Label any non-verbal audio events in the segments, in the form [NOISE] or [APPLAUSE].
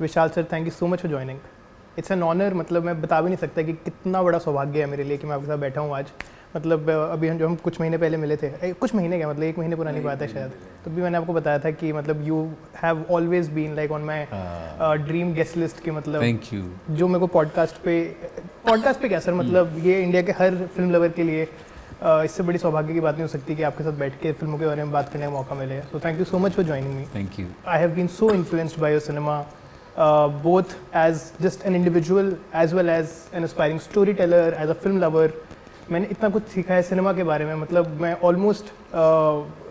Vishal sir thank you so much for joining it's an honour मतलब मैं बता भी नहीं सकता कि कितना बड़ा सौभाग्य है मेरे लिए कि मैं आपके साथ बैठा हूँ आज। मतलब अभी हम जो हम कुछ महीने पहले मिले थे ए, कुछ महीने क्या मतलब एक महीने पुरानी बात है शायद। तो भी मैंने आपको बताया था कि मतलब you have always been like on my dream guest list के मतलब थैंक यू जो मेरे को पॉडकास्ट पे पॉडकास्ट पे क्या सर मतलब ये इंडिया के हर फ़िल्म लवर के लिए uh, इससे बड़ी सौभाग्य की बात नहीं हो सकती कि आपके साथ बैठ के फ़िल्मों के बारे में बात करने का मौका मिले। So thank you so much for joining me thank you I have been so influenced by your cinema both as just an individual as well as an aspiring storyteller as a film lover मैंने इतना कुछ सीखा है cinema के बारे में। मतलब मैं ऑलमोस्ट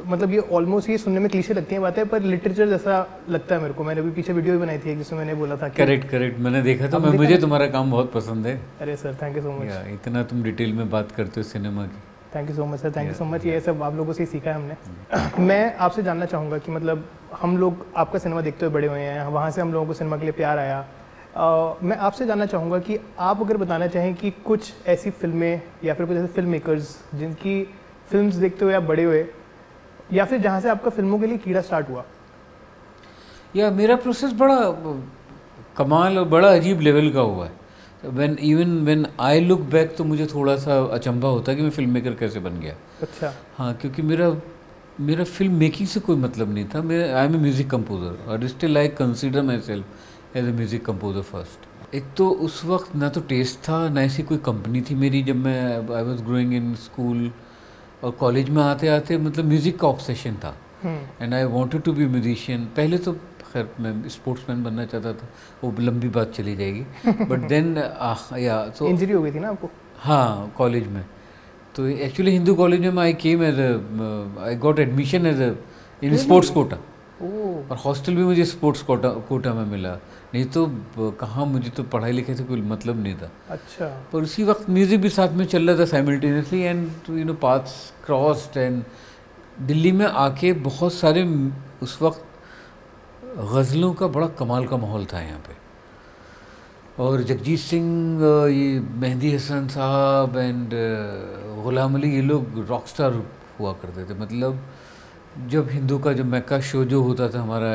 मतलब ये ऑलमोस्ट ये सुनने में क्लीशे लगती हैं बातें पर लिटरेचर जैसा लगता है मेरे को। मैंने अभी पीछे वीडियो भी बनाई थी जिसमें मैंने बोला था करेक्ट करेक्ट मैंने देखा था मैं मुझे तुम्हारा काम बहुत पसंद है। अरे sir thank you so much इतना तुम डिटेल में बात करते हो सिनेमा की। Thank you so much sir thank you so much ये सब आप लोगों से ही सीखा है हमने। मैं आपसे जानना चाहूँगा कि मतलब हम लोग आपका सिनेमा देखते हुए बड़े हुए हैं वहाँ से हम लोगों को सिनेमा के लिए प्यार आया। Uh, मैं आपसे जानना चाहूँगा कि आप अगर बताना चाहें कि कुछ ऐसी फ़िल्में या फिर कुछ ऐसे फ़िल्म मेकर्स जिनकी फिल्म्स देखते हुए आप बड़े हुए या फिर जहाँ से आपका फ़िल्मों के लिए कीड़ा स्टार्ट हुआ? या मेरा प्रोसेस बड़ा कमाल और बड़ा अजीब लेवल का हुआ है। When even when I look back तो मुझे थोड़ा सा अचंभा होता है कि मैं फ़िल्म मेकर कैसे बन गया। अच्छा। हाँ क्योंकि मेरा मेरा फ़िल्म मेकिंग से कोई मतलब नहीं था। मेरा I am a music composer और still I consider myself as a music composer first एक तो उस वक्त ना तो टेस्ट था ना ऐसी कोई कंपनी थी मेरी जब मैं I was growing in school और कॉलेज में आते आते मतलब म्यूज़िक का ऑब्सेशन था। And I wanted to be musician पहले तो खैर मैं स्पोर्ट्समैन बनना चाहता था वो लंबी बात चली जाएगी। बट देन [LAUGHS] या तो इंजरी हो गई थी ना आपको? हाँ कॉलेज में। तो एक्चुअली हिंदू कॉलेज में I came as I got admission as in sports quota और हॉस्टल भी मुझे स्पोर्ट्स कोटा कोटा में मिला। नहीं तो कहाँ मुझे तो पढ़ाई लिखाई से कोई मतलब नहीं था। अच्छा। पर उसी वक्त म्यूज़िक भी साथ में चल रहा था simultaneously and you know paths crossed and Delhi में आके बहुत सारे उस वक्त गज़लों का बड़ा कमाल का माहौल था यहाँ पे। और जगजीत सिंह ये मेहंदी हसन साहब एंड ग़ुलाम अली ये लोग रॉक स्टार हुआ करते थे। मतलब जब हिंदू का जो मैका शो जो होता था हमारा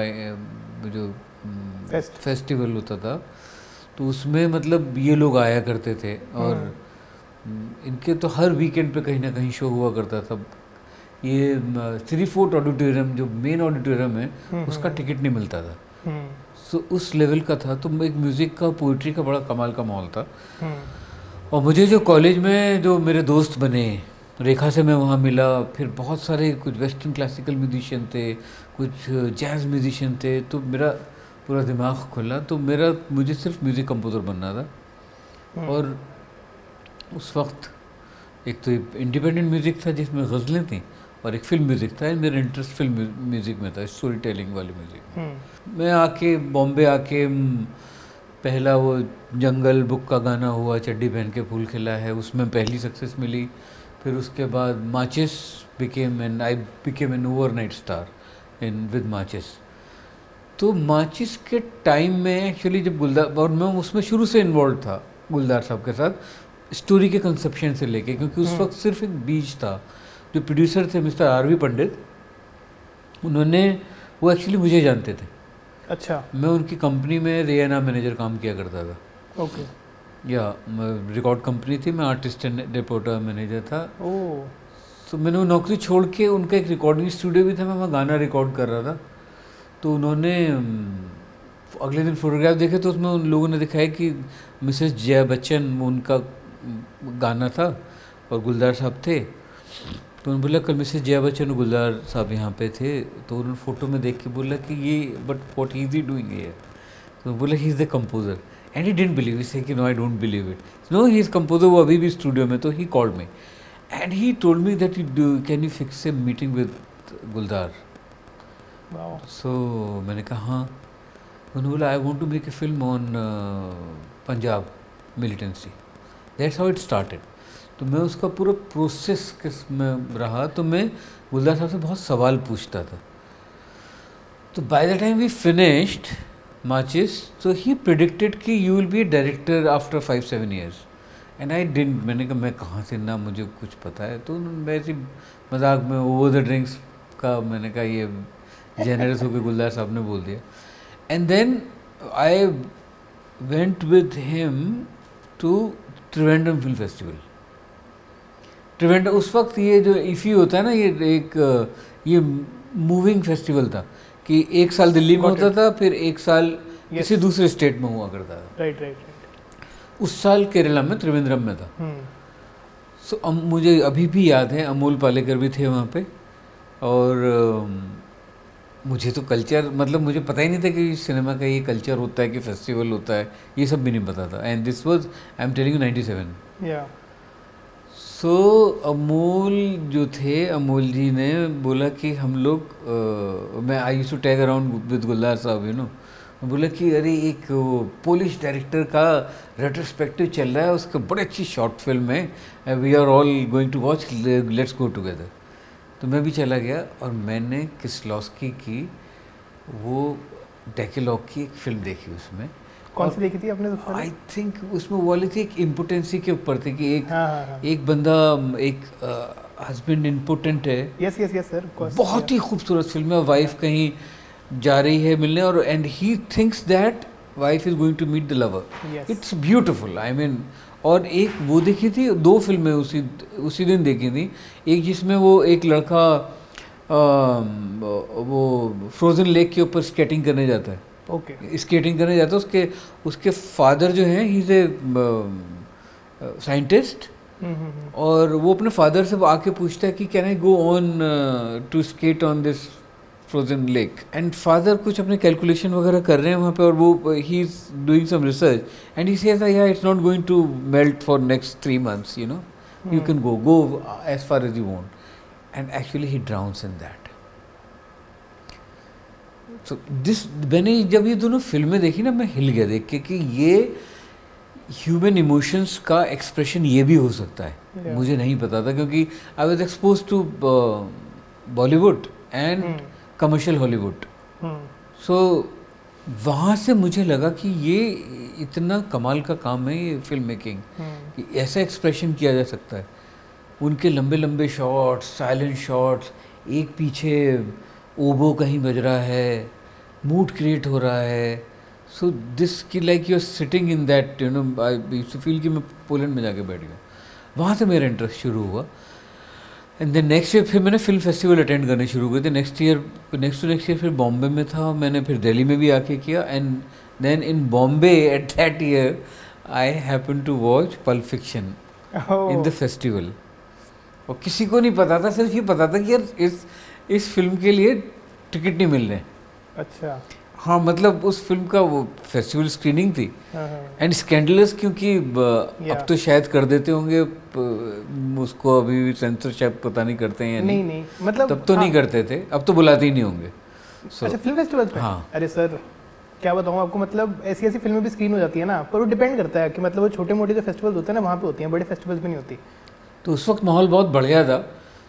जो फेस्ट फेस्टिवल होता था तो उसमें मतलब ये लोग आया करते थे। और हम्म। इनके तो हर वीकेंड पे कहीं ना कहीं शो हुआ करता था। ये थ्री फोर्ट ऑडिटोरियम जो मेन ऑडिटोरियम है हम्म, उसका हम्म। टिकट नहीं मिलता था। तो उस लेवल का था तो एक म्यूज़िक का पोइट्री का बड़ा कमाल का माहौल था। और मुझे जो कॉलेज में जो मेरे दोस्त बने रेखा से मैं वहाँ मिला फिर बहुत सारे कुछ वेस्टर्न क्लासिकल म्यूजिशियन थे कुछ जैज़ म्यूजिशियन थे तो मेरा पूरा दिमाग खुला तो मेरा मुझे सिर्फ़ म्यूज़िक कंपोज़र बनना था। हम्म। और उस वक्त एक तो इंडिपेंडेंट म्यूज़िक था जिसमें गज़लें थी और एक फ़िल्म म्यूज़िक था मेरा इंटरेस्ट फ़िल्म म्यूज़िक में था स्टोरी टेलिंग वाली म्यूज़िक हम्म। मैं आके बॉम्बे आके पहला वो जंगल बुक का गाना हुआ चड्डी पहन के फूल खिला है उसमें पहली सक्सेस मिली फिर उसके बाद Maachis became an I became an overnight star in with Maachis तो माचिस के टाइम में एक्चुअली जब गुलदार और मैं उसमें शुरू से इन्वॉल्व था गुलदार साहब के साथ स्टोरी के कंसेप्शन से लेके क्योंकि उस हम्म। वक्त सिर्फ़ एक बीज था जो प्रोड्यूसर थे मिस्टर आर वी पंडित उन्होंने वो एक्चुअली मुझे जानते थे। अच्छा। मैं उनकी कंपनी में रेना मैनेजर काम किया करता था। ओके या रिकॉर्ड कंपनी थी मैं आर्टिस्ट एंड रिपोर्टर मैनेजर था। ओ। तो मैंने वो नौकरी छोड़ के उनका एक रिकॉर्डिंग स्टूडियो भी था मैं वहाँ गाना रिकॉर्ड कर रहा था। तो उन्होंने अगले दिन फोटोग्राफ देखे तो उसमें उन लोगों ने दिखाया कि मिसेस जया बच्चन उनका गाना था और गुलदार साहब थे। तो उन्होंने बोला कल मिसेज जया बच्चन और गुलदार साहब यहाँ पे थे। तो उन्होंने फ़ोटो में देख के बोला कि ये but what is he doing है तो बोला he is the composer and he didn't believe say कि no I don't believe it no he is composer वो अभी भी स्टूडियो में तो he called me and he told me that you can you fix a meeting with Gulzar so मैंने कहा हाँ. उन्होंने बोला I want to make a film on Punjab militancy that's how it started तो मैं उसका पूरा प्रोसेस किसमें रहा तो मैं गुलदार साहब से बहुत सवाल पूछता था। तो by the time we finished Maachis तो ही प्रिडिक्टेड कि you will be director after five seven years and I didn't मैंने कहा, मैं कहाँ से ना, मुझे कुछ पता है। तो मैं मज़ाक में ओवर द ड्रिंक्स का मैंने कहा, ये जेनरस होकर गुलदार साहब ने बोल दिया। And then I went with him to Trivandrum film Festival. Trivandrum उस वक्त ये जो इफ़ी होता है ना ये एक ये मूविंग फेस्टिवल था कि एक साल दिल्ली में होता था फिर एक साल किसी दूसरे स्टेट में हुआ करता था। राइट राइट राइट उस साल केरला में त्रिवेंद्रम में था। हम्म। सो अम, मुझे अभी भी याद है अमोल पालेकर भी थे वहाँ पे और मुझे तो कल्चर मतलब मुझे पता ही नहीं था कि सिनेमा का ये कल्चर होता है कि फेस्टिवल होता है ये सब भी नहीं पता था। And this was I am telling you 97 या सो अमोल जो थे, अमोल जी ने बोला कि हम लोग मैं I use to tag around with Gulzar sahab you know बोला कि अरे, एक पोलिश डायरेक्टर का रेट्रोस्पेक्टिव चल रहा है, उसका बड़ी अच्छी शॉर्ट फ़िल्म है we are all going to watch let's go together तो मैं भी चला गया, और मैंने किसलॉस्की की वो डेकेलॉग की एक फ़िल्म देखी उसमें. कौन सी देखी थी आपने आई थिंक उसमें वो वाली थी एक इम्पोर्टेंसी के ऊपर थी कि एक हाँ हाँ हाँ। एक बंदा एक हस्बैंड इम्पोर्टेंट है। यस यस यस सर बहुत ही खूबसूरत फ़िल्म है। वाइफ कहीं जा रही है मिलने और and he thinks that wife is going to meet the lover it's beautiful I mean और एक वो देखी थी दो फ़िल्में उसी उसी दिन देखी थी। एक जिसमें वो एक लड़का अम, वो फ्रोजन लेक के ऊपर स्केटिंग करने जाता है। ओके स्केटिंग करने जाता उसके उसके फादर जो हैं ही इज़ ए साइंटिस्ट और वो अपने फादर से आके पूछता है कि can I go on to skate on this frozen lake and father कुछ अपने कैलकुलेशन वगैरह कर रहे हैं वहाँ पे और वो he is doing some research and he says yeah it's not going to melt for next three months you know you can go go as far as you want and actually he drowns in that so this मैंने जब ये दोनों फ़िल्में देखी ना मैं हिल गया देख के कि ये ह्यूमन इमोशंस का एक्सप्रेशन ये भी हो सकता है। Yeah. मुझे नहीं पता था क्योंकि I was expose to Bollywood and commercial Hollywood so वहाँ से मुझे लगा कि ये इतना कमाल का काम है ये फ़िल्म मेकिंग हम्म कि ऐसा एक्सप्रेशन किया जा सकता है। उनके लंबे लंबे शॉट्स साइलेंट शॉट्स एक पीछे ओबो कहीं बज रहा है। मूड क्रिएट हो रहा है। सो दिस की like you are sitting in that you know I feel कि मैं पोलैंड में जाके बैठ गया। वहाँ से मेरा इंटरेस्ट शुरू हुआ। एंड देन नेक्स्ट ईयर फिर मैंने फ़िल्म फेस्टिवल अटेंड करने शुरू किए। थे next year next to next year फिर बॉम्बे में था। मैंने फिर दिल्ली में भी आके किया। And then in Bombay at that year I happen to watch Pulp Fiction in the festival और किसी को नहीं पता था सिर्फ़ ये पता था कि यार इस इस फ़िल्म के लिए टिकट नहीं मिल रहे। अच्छा। हाँ मतलब उस फ़िल्म का वो फेस्टिवल स्क्रीनिंग थी। हाँ हाँ। एंड स्कैंडलस क्योंकि अब तो शायद कर देते होंगे उसको अभी भी सेंसरशिप पता नहीं करते हैं नहीं नहीं। मतलब तब तो हाँ। नहीं हाँ, करते थे अब तो बुलाते ही नहीं होंगे। So, अच्छा फ़िल्म फेस्टिवल पे? हाँ। अरे सर क्या बताऊँ आपको मतलब ऐसी ऐसी फ़िल्में भी स्क्रीन हो जाती है ना पर वो डिपेंड करता है कि मतलब वो छोटे मोटे जो फेस्टिवल्स होते हैं ना वहाँ पे होती हैं बड़े फेस्टिवल्स भी नहीं होती। तो उस वक्त माहौल बहुत बढ़िया था।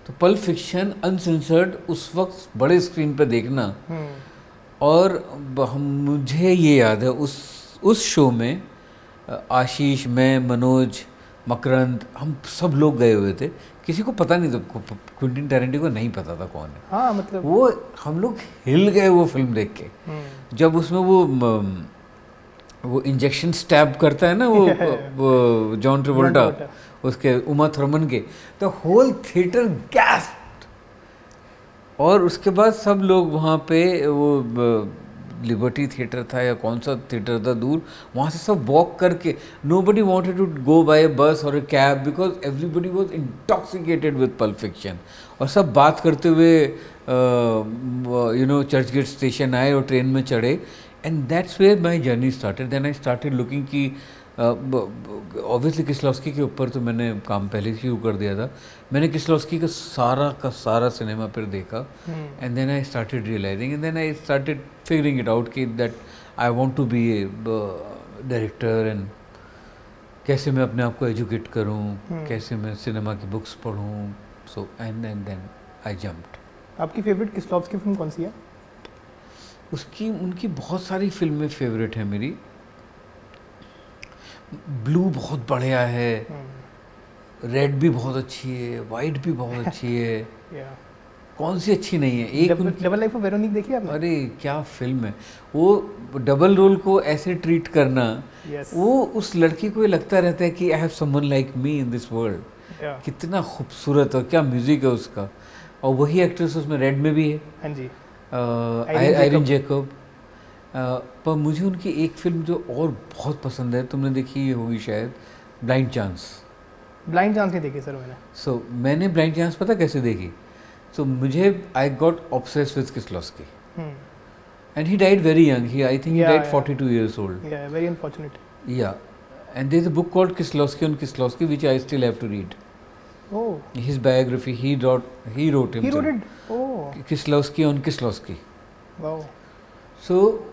तो पल फिक्शन अनसेंसर्ड उस वक्त बड़े स्क्रीन पर देखना। हम्म। और मुझे ये याद है उस उस शो में आशीष मैं मनोज मकरंद हम सब लोग गए हुए थे। किसी को पता नहीं था क्विंटिन टैरेंटिनो को नहीं पता था कौन है। हाँ मतलब वो हम लोग हिल गए वो फ़िल्म देख के। हम्म, जब उसमें वो वो इंजेक्शन स्टैब करता है ना वो [LAUGHS] वो जॉन ट्रिवोल्टा उसके उमा थर्मन के तो होल थिएटर गैस और उसके बाद सब लोग वहाँ पे वो लिबर्टी थिएटर था या कौन सा थिएटर था दूर, वहाँ से सब वॉक करके nobody wanted to go by bus और cab because everybody was intoxicated with Pulp Fiction और सब बात करते हुए you know Churchgate station आए और ट्रेन में चढ़े and that's where my journey started then I started looking की ऑब्वियसली किसलॉस्की के ऊपर तो मैंने काम पहले से शुरू कर दिया था। मैंने किसलॉस्की का सारा का सारा सिनेमा फिर देखा। हम्म, and then I started realizing and then I started figuring it out कि that I want to be a director and कैसे मैं अपने आप को एजुकेट करूँ Hmm. कैसे मैं सिनेमा की books पढूं। So and and then I jumped आपकी फेवरेट किस्टॉप्स की फ़िल्म कौन सी है? उसकी उनकी बहुत सारी फ़िल्में फेवरेट हैं मेरी। ब्लू बहुत बढ़िया है। हम्म, रेड भी बहुत अच्छी है वाइट भी बहुत [LAUGHS] अच्छी है। कौन सी अच्छी नहीं है? एक double double life of Veronique देखी आपने? अरे क्या फ़िल्म है। वो डबल रोल को ऐसे ट्रीट करना यस वो उस लड़की को ये लगता रहता है कि I have someone like me in this world कितना खूबसूरत और क्या म्यूज़िक है उसका। और वही एक्ट्रेस उसमें रेड में भी है। हाँ जी। आयरिन. जेकब पर मुझे उनकी एक फ़िल्म जो और बहुत पसंद है तुमने देखी होगी शायद ब्लाइंड चांस ब्लाइंड चांस नहीं देखी सर मैंने सो मैंने ब्लाइंड चांस पता कैसे देखी सो मुझे आई गॉट ऑब्सेस विद किस and he died very young he I think died forty two years old very unfortunate yeah and there book called Kieslowski which I still have to read Oh. His biography, he wrote, he wrote himself. He wrote it. Oh. Kislowski on Kislowski. Wow. So,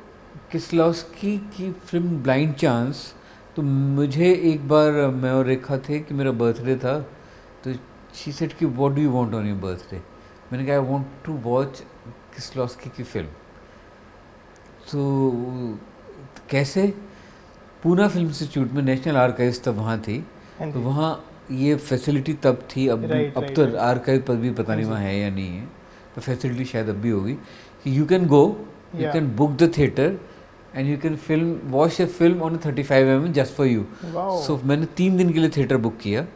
Kieslowski की film blind chance तो मुझे एक बार मैं और रेखा थे कि मेरा birthday था तो शी सेट कि what do you want on your birthday मैंने कहा I want to watch Kieslowski की फ़िल्म. तो कैसे? पूना फ़िल्म इंस्टीट्यूट में नेशनल आर्काइव्स तब वहाँ थी हाँ तो वहाँ ये फैसिलिटी तब थी अब Right, अब right, तो right. आर्काइव पर भी पता नहीं हाँ वहाँ है या नहीं है तो फैसिलिटी शायद अब भी होगी कि you can go Yeah. Can book the theatre and you can film watch a film on thirty five M just for you so मैंने तीन दिन के लिए थिएटर बुक किया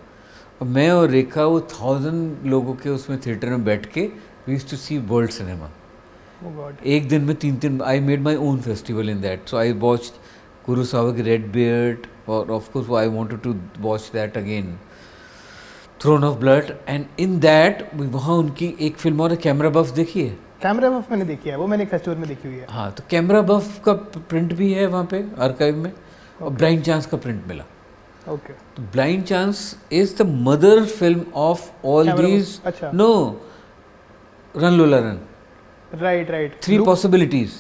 और मैं और रेखा वो थाउज़ेंड लोगों के उसमें थिएटर में बैठ के we to see world cinema एक दिन में तीन तीन I made my own festival in that so I watch Kurosawa की रेड बियर्ड और of course I wanted to watch that again Throne of Blood and in that वहाँ उनकी एक फ़िल्म और कैमरा बफ देखी है? कैमरा बफ मैंने देखी है वो मैंने एक फेस्टिवल में देखी हुई है हाँ तो कैमरा बफ का प्रिंट भी है वहाँ पे आर्काइव में okay. और ब्लाइंड चांस का प्रिंट मिला ओके okay. तो Blind Chance is the mother film of all these. No Run Lola Run right right three possibilities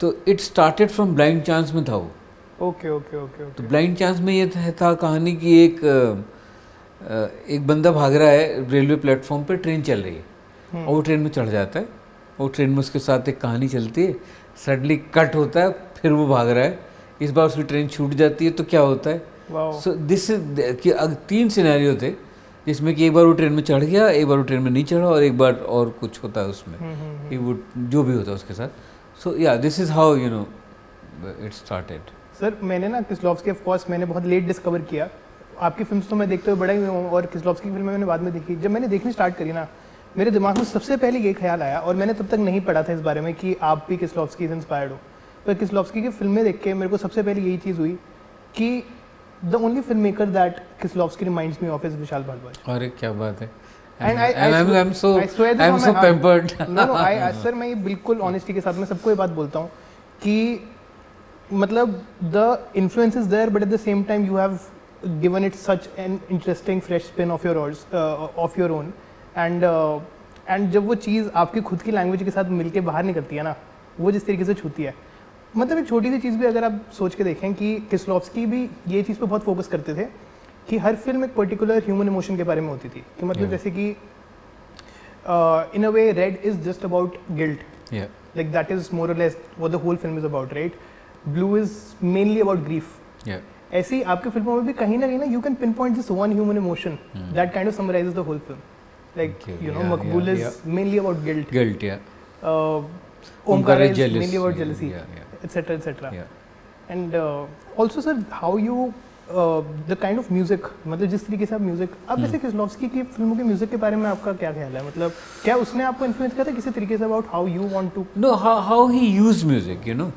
तो it started from Blind Chance में था वो ओके ओके ओके तो blind chance में ये था, था कहानी की एक एक बंदा भाग रहा है रेलवे प्लेटफॉर्म पे ट्रेन चल रही है। और वो ट्रेन में चढ़ जाता है। और ट्रेन में उसके साथ एक कहानी चलती है। सडनली कट होता है फिर वो भाग रहा है। इस बार उसकी ट्रेन छूट जाती है तो क्या होता है? सो दिस कि तीन सिनेरियो थे जिसमें कि एक बार वो ट्रेन में चढ़ गया एक बार वो ट्रेन में नहीं चढ़ा और एक बार और कुछ होता है उसमें। हम्म, हम्म, कि वो जो भी होता है उसके साथ। So yeah this is how you know it started sir मैंने ना किस्लॉफ्सकी ऑफ़ कोर्स मैंने बहुत लेट डिस्कवर किया। आपकी फ़िल्म तो मैं देखते हुए बड़ा ही हुआ हूँ और किस्लॉफ्सकी की फ़िल्म मैंने बाद में देखी। जब मैंने देखनी स्टार्ट करी ना मेरे दिमाग में सबसे पहले ये ख्याल आया और मैंने तब तक नहीं पढ़ा था इस बारे में कि आप भी किस्लॉफ्सकी से इंस्पायर्ड हो पर किस्लॉफ्सकी की फ़िल्में देख के मेरे को सबसे पहले यही चीज़ हुई कि the only film maker that Kieslowski reminds me of is Vishal Bhardwaj अरे क्या बात है And I- I I'm, I'm so I swear I'm so my heart. pampered. No no I sir मैं ये बिल्कुल ऑनेस्टी के साथ मैं सबको ये बात बोलता हूँ कि मतलब the influence is there but at the same time you have given it such an interesting fresh spin of your of your own and and जब वो चीज़ आपकी खुद की लैंग्वेज के साथ मिलके बाहर निकलती है ना वो जिस तरीके से छूती है। मतलब एक छोटी सी चीज़ भी अगर आप सोच के देखें कि किस्लॉफ्सकी भी ये चीज़ पे बहुत फोकस करते थे कि हर फ़िल्म एक पर्टिकुलर ह्यूमन इमोशन के बारे में होती थी। कि मतलब Yeah. जैसे कि in a way Red is just about guilt like that is more what the whole film is about right? Blue is mainly about grief. Yeah. ऐसे आपकी फ़िल्मों में भी कहीं ना कहीं ना you can pinpoint this one human emotion. That kind of summarizes the whole film like Okay, you know yeah, Maqbool yeah, is mainly about guilt Guilt. Guilt, Yeah. Omkara is jealous. Mainly about Yeah, jealousy Yeah. Yeah. Etcetera etcetera yeah. And also sir how you the kind of music मतलब जिस तरीके से आप music आप Hmm. जैसे किस्लॉफ्सकी की फ़िल्मों के म्यूज़िक के बारे में आपका क्या ख्याल है मतलब क्या उसने आपको इन्फ्लुएंस किया था किसी तरीके से about how you want to No, how how he used music, you know.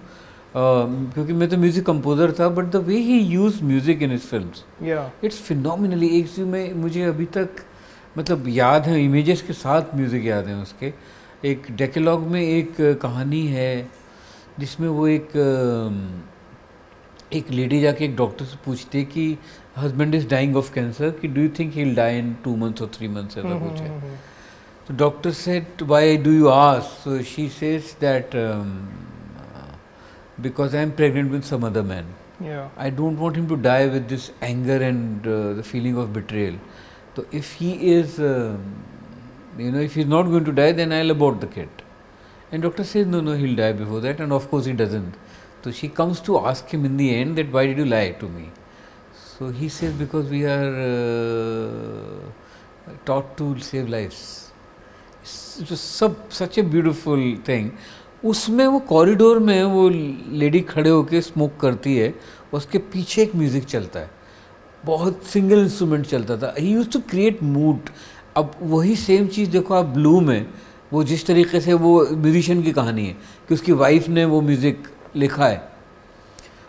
Um, क्योंकि मैं तो म्यूज़िक कंपोजर था but the way he use music in his films yeah it's phenomenally एक में मुझे अभी तक मतलब याद है इमेजेस के साथ म्यूज़िक याद हैं उसके। एक डेकेलाग में एक कहानी है जिसमें वो एक एक लेडी जाके एक डॉक्टर से पूछते कि husband is dying of cancer कि do you think he die in two months और थ्री मंथ्स ऐसा हम्म, कुछ है। हम्म, हम्म, तो doctor said by do you ask she says that because I am pregnant with some other man I don't want him to die with this anger and the feeling of betrayal तो if he is you know if he is not going to die then I about the kid and doctor says no no he die before that and of course he doesn't तो she comes to ask him in the end that why did you lie to me so he says because we are taught to save life जो सब such a beautiful thing उसमें वो corridor में वो lady खड़े होकर smoke करती है, उसके पीछे एक म्यूज़िक चलता है। बहुत सिंगल इंस्ट्रूमेंट चलता था। He use to create mood अब वही सेम चीज़ देखो आप ब्लू में वो जिस तरीके से वो म्यूजिशियन की कहानी है कि उसकी वाइफ ने वो म्यूज़िक लिखा है।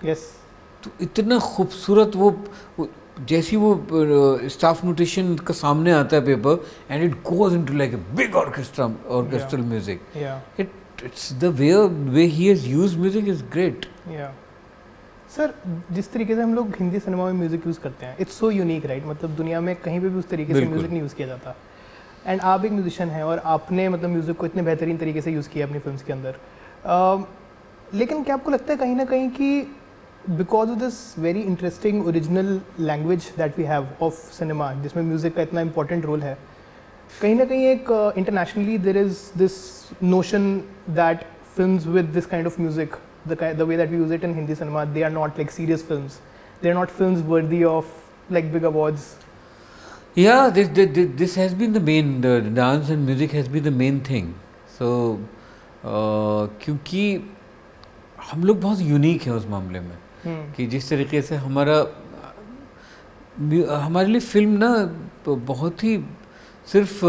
Yes yes. तो इतना खूबसूरत वो, वो जैसी वो स्टाफ नोटेशन का सामने आता है paper and it goes into like a big orchestra orchestral music it it's the way way he has used music is great yeah sir जिस तरीके से हम लोग हिंदी सिनेमा में म्यूज़िक यूज़ करते हैं इट्स सो यूनिक राइट मतलब दुनिया में कहीं पे भी उस तरीके से म्यूज़िक नहीं यूज़ किया जाता। एंड आप एक म्यूजिशियन हैं और आपने मतलब म्यूज़िक को इतने बेहतरीन तरीके से यूज़ किया अपनी फ़िल्म के अंदर। uh, लेकिन क्या आपको लगता है कहीं ना कहीं कि because of this very interesting original language that we have of cinema जिसमें म्यूज़िक का इतना इंपॉर्टेंट रोल है कहीं ना कहीं एक internationally there is this notion that film with this kind of music the the way that we use it in Hindi cinema, they are not like serious films. They are not films worthy of like big awards. Yeah, this, this, this has been the main the dance and music has been the main thing. So uh, क्योंकि हम लोग बहुत unique हैं उस मामले में hmm. कि जिस तरीके से हमारा हमारे लिए फ़िल्म ना बहुत ही सिर्फ़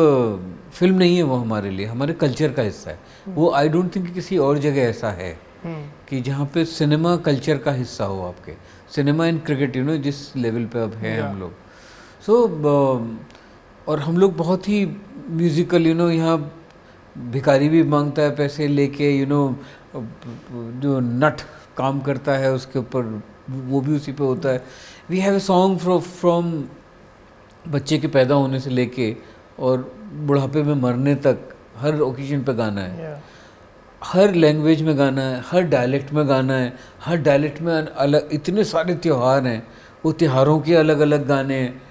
फ़िल्म नहीं है वो हमारे लिए हमारे कल्चर का हिस्सा है hmm. वो आई डोंट थिंक किसी और जगह ऐसा है hmm. कि जहाँ पे सिनेमा कल्चर का हिस्सा हो आपके। Cinema in cricket you know जिस लेवल पे अब हैं हम लोग। सो so, और हम लोग बहुत ही म्यूज़िकल यू नो यहाँ भिखारी भी माँगता है पैसे लेके यू नो जो नट काम करता है उसके ऊपर वो भी उसी पे होता है। We have a song from बच्चे के पैदा होने से लेके और बुढ़ापे में मरने तक हर ओकेजन पे गाना है। Yeah. हर लैंग्वेज में गाना है हर डायलेक्ट में गाना है हर डायलेक्ट में अलग इतने सारे त्यौहार हैं वो त्यौहारों के अलग अलग गाने हैं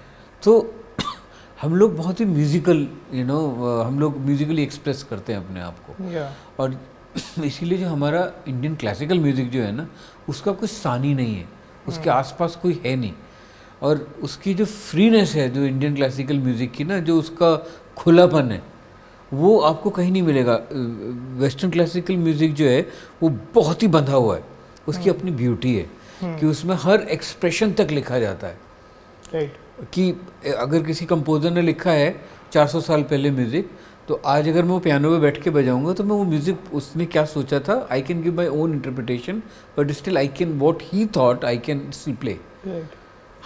तो [CLEARS THROAT] हम लोग बहुत ही म्यूज़िकल यू नो हम लोग म्यूज़िकली एक्सप्रेस करते हैं अपने आप को yeah. और [CLEARS THROAT] इसीलिए जो हमारा इंडियन क्लासिकल म्यूज़िक जो है ना उसका कोई सानी नहीं है उसके hmm. आसपास कोई है नहीं और उसकी जो फ्रीनेस है जो इंडियन क्लासिकल म्यूज़िक की ना जो उसका खुलापन है वो आपको कहीं नहीं मिलेगा। वेस्टर्न क्लासिकल म्यूज़िक जो है वो बहुत ही बंधा हुआ है। उसकी hmm. अपनी ब्यूटी है hmm. कि उसमें हर एक्सप्रेशन तक लिखा जाता है। Right. कि अगर किसी कंपोजर ने लिखा है 400 साल पहले म्यूज़िक तो आज अगर मैं वो पियानो पे बैठ के बजाऊँगा तो मैं वो म्यूज़िक उसने क्या सोचा था? I can give my own interpretation but still I can what he thought I can still play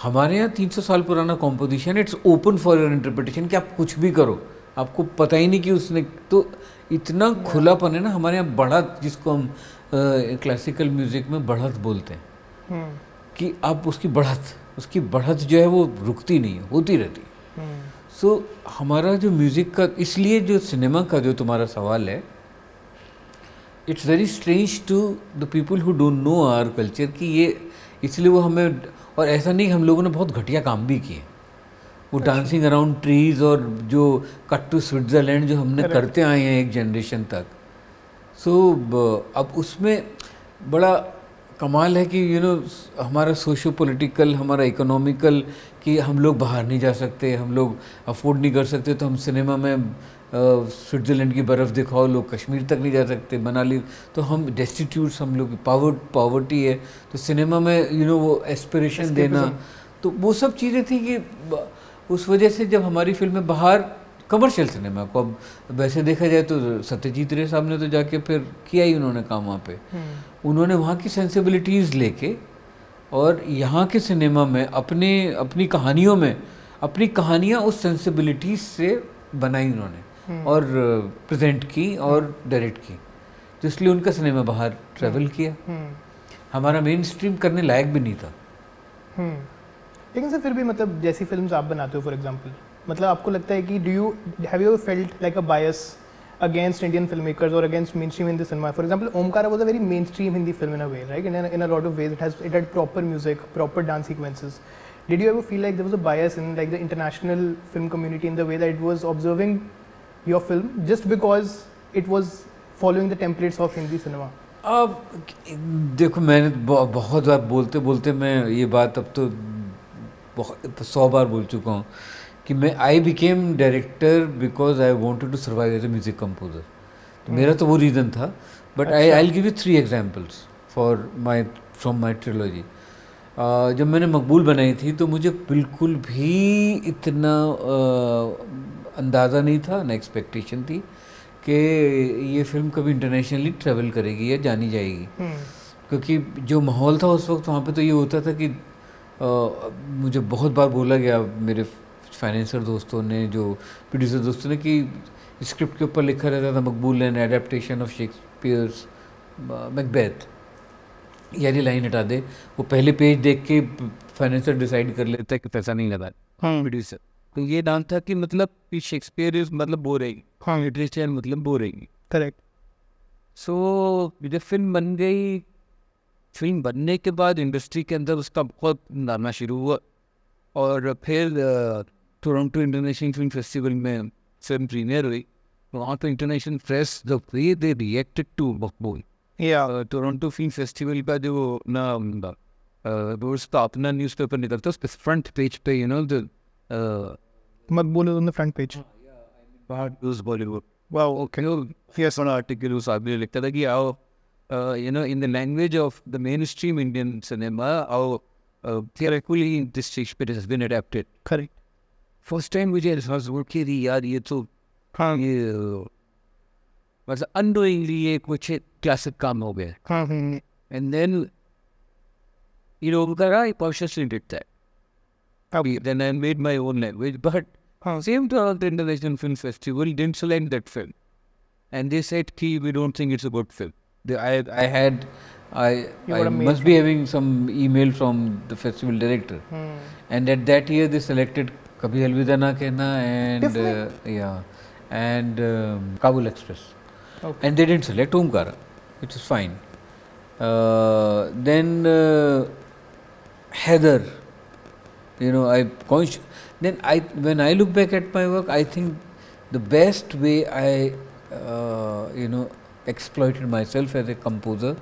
हमारे यहाँ 300 साल पुराना composition it's open for your interpretation कि आप कुछ भी करो। आपको पता ही नहीं कि उसने तो इतना खुलापन है ना हमारे यहाँ बढ़त जिसको हम क्लासिकल म्यूज़िक में बढ़त बोलते हैं हम्म। कि आप उसकी बढ़त उसकी बढ़त जो है वो रुकती नहीं है होती रहती सो हम्म। so, हमारा जो म्यूज़िक का इसलिए जो सिनेमा का जो तुम्हारा सवाल है it's very strange to the people who don't know our culture कि ये इसलिए वो हमें और ऐसा नहीं हम लोगों ने बहुत घटिया काम भी किए वो डांसिंग अराउंड ट्रीज और जो कट टू स्विट्ज़रलैंड जो हमने करते आए हैं एक जनरेशन तक। सो so, अब उसमें बड़ा कमाल है कि यू you नो know, हमारा सोशो पॉलिटिकल हमारा इकोनॉमिकल कि हम लोग बाहर नहीं जा सकते हम लोग अफोर्ड नहीं कर सकते तो हम सिनेमा में स्विट्ज़रलैंड की बर्फ़ दिखाओ लोग कश्मीर तक नहीं जा सकते मनाली। तो हम डेस्टिट्यूट्स हम लोग पावर पावर्टी है। तो सिनेमा में यू you नो know, वो एस्पिरेशन देना। तो वो सब चीज़ें थी कि उस वजह से जब हमारी फ़िल्में बाहर कमर्शियल सिनेमा को अब वैसे देखा जाए तो सत्यजीत रे साहब ने तो जाके फिर किया ही उन्होंने काम वहाँ पे हम्म। उन्होंने वहाँ की सेंसिबिलिटीज़ लेके और यहाँ के सिनेमा में अपने अपनी कहानियों में अपनी कहानियाँ उस सेंसिबिलिटीज़ से बनाई उन्होंने हम्म। और प्रेजेंट की और डायरेक्ट की तो इसलिए उनका सिनेमा बाहर ट्रैवल हम्म। किया हमारा मेन स्ट्रीम करने लायक भी नहीं था लेकिन सर, फिर भी मतलब जैसी फिल्म्स आप बनाते हो फॉर एग्जांपल मतलब आपको लगता है कि do you have you felt like a bias against Indian film makers और against mainstream Hindi cinema for example Omkara was a very mainstream Hindi film in a way right in in a of ways it has it had proper music proper dance sequences did you have feel like there was a bias in like the international film community in the way that was observing your film just because it was following the templates of Hindi cinema अब, देखो, मैंने बहुत बार बोलते बोलते मैं ये बात अब तो बहुत सौ बार बोल चुका हूँ कि मैं I became director because I wanted to survive as a music composer तो मेरा तो वो रीज़न था but I I give you three examples for my from my trilogy जब मैंने मकबूल बनाई थी तो मुझे बिल्कुल भी इतना uh, अंदाज़ा नहीं था ना एक्सपेक्टेशन थी कि ये फ़िल्म कभी इंटरनेशनली ट्रेवल करेगी या जानी जाएगी। हम्म, क्योंकि जो माहौल था उस वक्त वहाँ पे तो ये होता था कि मुझे बहुत बार बोला गया मेरे फाइनेंसर दोस्तों ने जो प्रोड्यूसर दोस्तों ने कि स्क्रिप्ट के ऊपर लिखा रहता था Maqbool and adaptation of Shakespeare's Macbeth यानी लाइन हटा दे। वो पहले पेज देख के फाइनेंसर डिसाइड कर लेता है कि पैसा नहीं लगा। हाँ। प्रोड्यूसर तो ये नाम था कि मतलब शेक्सपियर इज़ मतलब बोरेगी हाँ। लिटरेचर मतलब बोरेगी करेक्ट सो जब फ़िल्म बन गई फ़िल्म बनने के बाद इंडस्ट्री के अंदर उसका बहुत नाना शुरू हुआ। और फिर टोरंटो इंटरनेशनल फ़िल्म फेस्टिवल में फ़िल्म प्रीमियर हुई। वहाँ तो international press the way they reacted to Maqbool या टोरंटो फ़िल्म फेस्टिवल का जो ना वो उसका अपना न्यूज़पेपर निकलता है उस फ्रंट पेज पे you know the Maqbool on the front page news Bollywood wow okay yes on article उस आदमी ने लिखता था कि how uh, you know in the language of the mainstream Indian cinema how uh, theoretically this Shakespeare has been adapted correct first time मुझे एहसास हुआ कि अरे यार ये तो हाँ ये uh, मतलब unknowingly ये कुछ क्लासिक काम हो गया हाँ हाँ and then you know that I consciously did that Okay. then I made my own language but हाँ same to the International Film Festival didn't select that film. And they said, Ki, we don't think The, I, I had, I, I must be having some email from the festival director. Hmm. And at that year they selected Kabhi Alvida Na Kehna and uh, yeah, and um, Kabul Express. Okay. And they didn't select Omkara, which is fine. Uh, then uh, Heather, you know, I consci- then I when I look back at my work, I think the best way I uh, you know exploited myself as a composer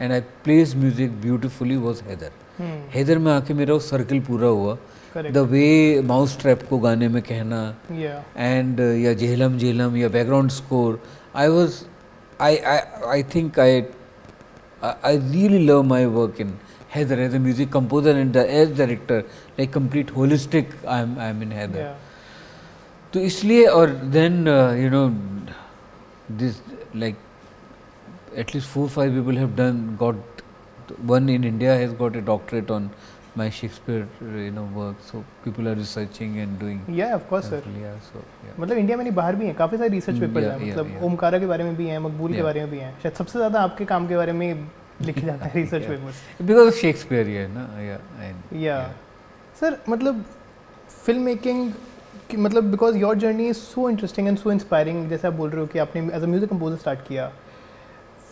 and I placed music beautifully was Heather. Hmm, Heather में आके मेरा वो circle पूरा हुआ. The way mouse trap को गाने में कहना एंड या जेहलम जेहलम या background score I was I I think I I really love my work in Haider as a music composer and as director like complete holistic I am I am in Haider तो इसलिए और then you know this like at least four five people have done got one in India has got a doctorate on my Shakespeare you know work so people are researching and doing या of course sir yeah so yeah मतलब India में नहीं बाहर भी हैं काफ़ी सारे research Hmm, papers yeah, हैं yeah, मतलब yeah. ओमकारा के बारे में भी हैं मकबूल के Yeah. बारे में भी हैं शायद सबसे ज़्यादा आपके काम के बारे में लिखे जाते हैं research papers because of Shakespeare yeah no yeah and या सर मतलब फ़िल्म मेकिंग मतलब because your journey is so interesting and so inspiring जैसे आप बोल रहे हो कि आपने as a music composer start किया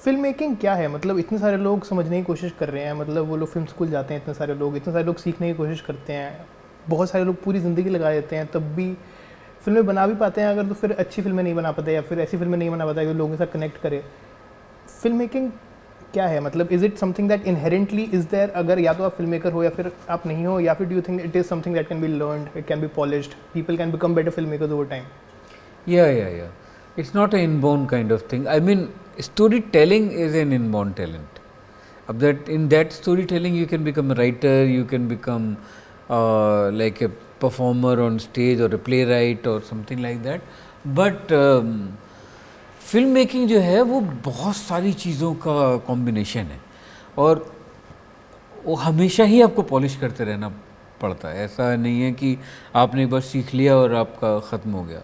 फ़िल्म मेकिंग क्या है? मतलब इतने सारे लोग समझने की कोशिश कर रहे हैं मतलब वो लोग फ़िल्म स्कूल जाते हैं, इतने सारे लोग, इतने सारे लोग सीखने की कोशिश करते हैं, बहुत सारे लोग पूरी ज़िंदगी लगा देते हैं, तब भी फ़िल्में बना भी पाते हैं अगर तो फिर अच्छी फ़िल्में नहीं बना पाते या फिर ऐसी फ़िल्में नहीं बना पाते जो लोगों के साथ कनेक्ट करे। फ़िल्म मेकिंग क्या है? मतलब is it something that inherently is there अगर या तो आप फ़िल्म मेकर हो या फिर आप नहीं हो, या फिर do you think it is something that can be learn it can be polished people can become better film makers over time या yeah yeah. It's not an inborn kind of thing. I mean story telling is an in inborn talent अब that in that story telling you can become a writer you can become like a performer on stage और a play right और something like that but film making जो है, वो बहुत सारी चीज़ों का कॉम्बिनेशन है। और वो हमेशा ही आपको पॉलिश करते रहना पड़ता है। ऐसा नहीं है कि आपने एक बार सीख लिया और आपका ख़त्म हो गया।